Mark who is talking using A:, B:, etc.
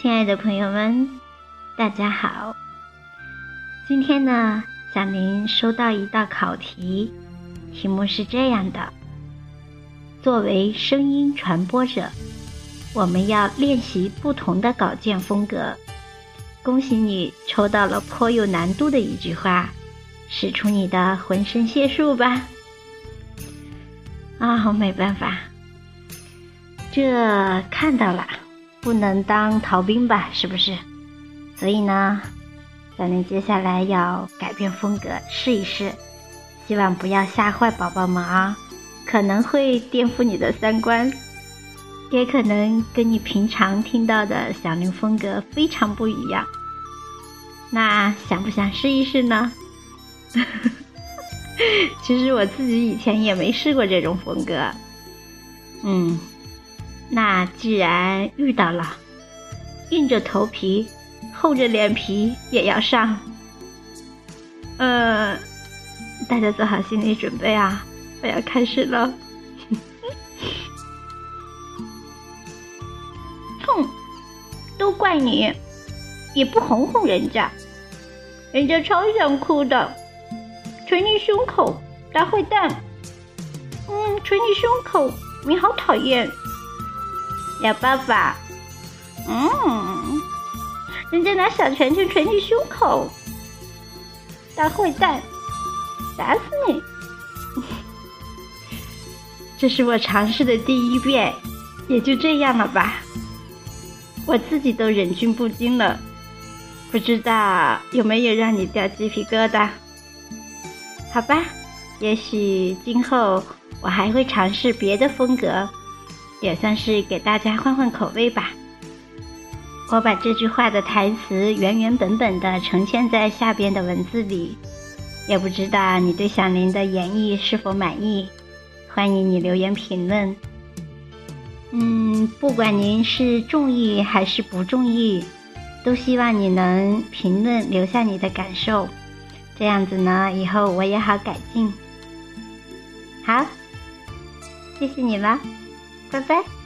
A: 亲爱的朋友们，大家好。今天呢，小林收到一道考题，题目是这样的：作为声音传播者，我们要练习不同的稿件风格。恭喜你抽到了颇有难度的一句话，使出你的浑身解数吧！啊，没办法，这看到了。不能当逃兵吧，是不是？所以呢，小林接下来要改变风格，试一试，希望不要吓坏宝宝们啊，可能会颠覆你的三观，也可能跟你平常听到的小林风格非常不一样。那想不想试一试呢？其实我自己以前也没试过这种风格，嗯。那既然遇到了，硬着头皮、厚着脸皮也要上。呃，大家做好心理准备啊！我要开始了。哼，都怪你，也不哄哄人家，人家超想哭的，捶你胸口，大坏蛋。嗯，捶你胸口，你好讨厌。要爸爸，嗯，人家拿小拳拳捶你胸口，大坏蛋，打死你！这是我尝试的第一遍，也就这样了吧。我自己都忍俊不禁了，不知道有没有让你掉鸡皮疙瘩？好吧，也许今后我还会尝试别的风格。也算是给大家换换口味吧。我把这句话的台词原原本本的呈现在下边的文字里，也不知道你对小林的演绎是否满意？欢迎你留言评论。嗯，不管您是中意还是不中意，都希望你能评论留下你的感受，这样子呢，以后我也好改进。好，谢谢你了。拜拜。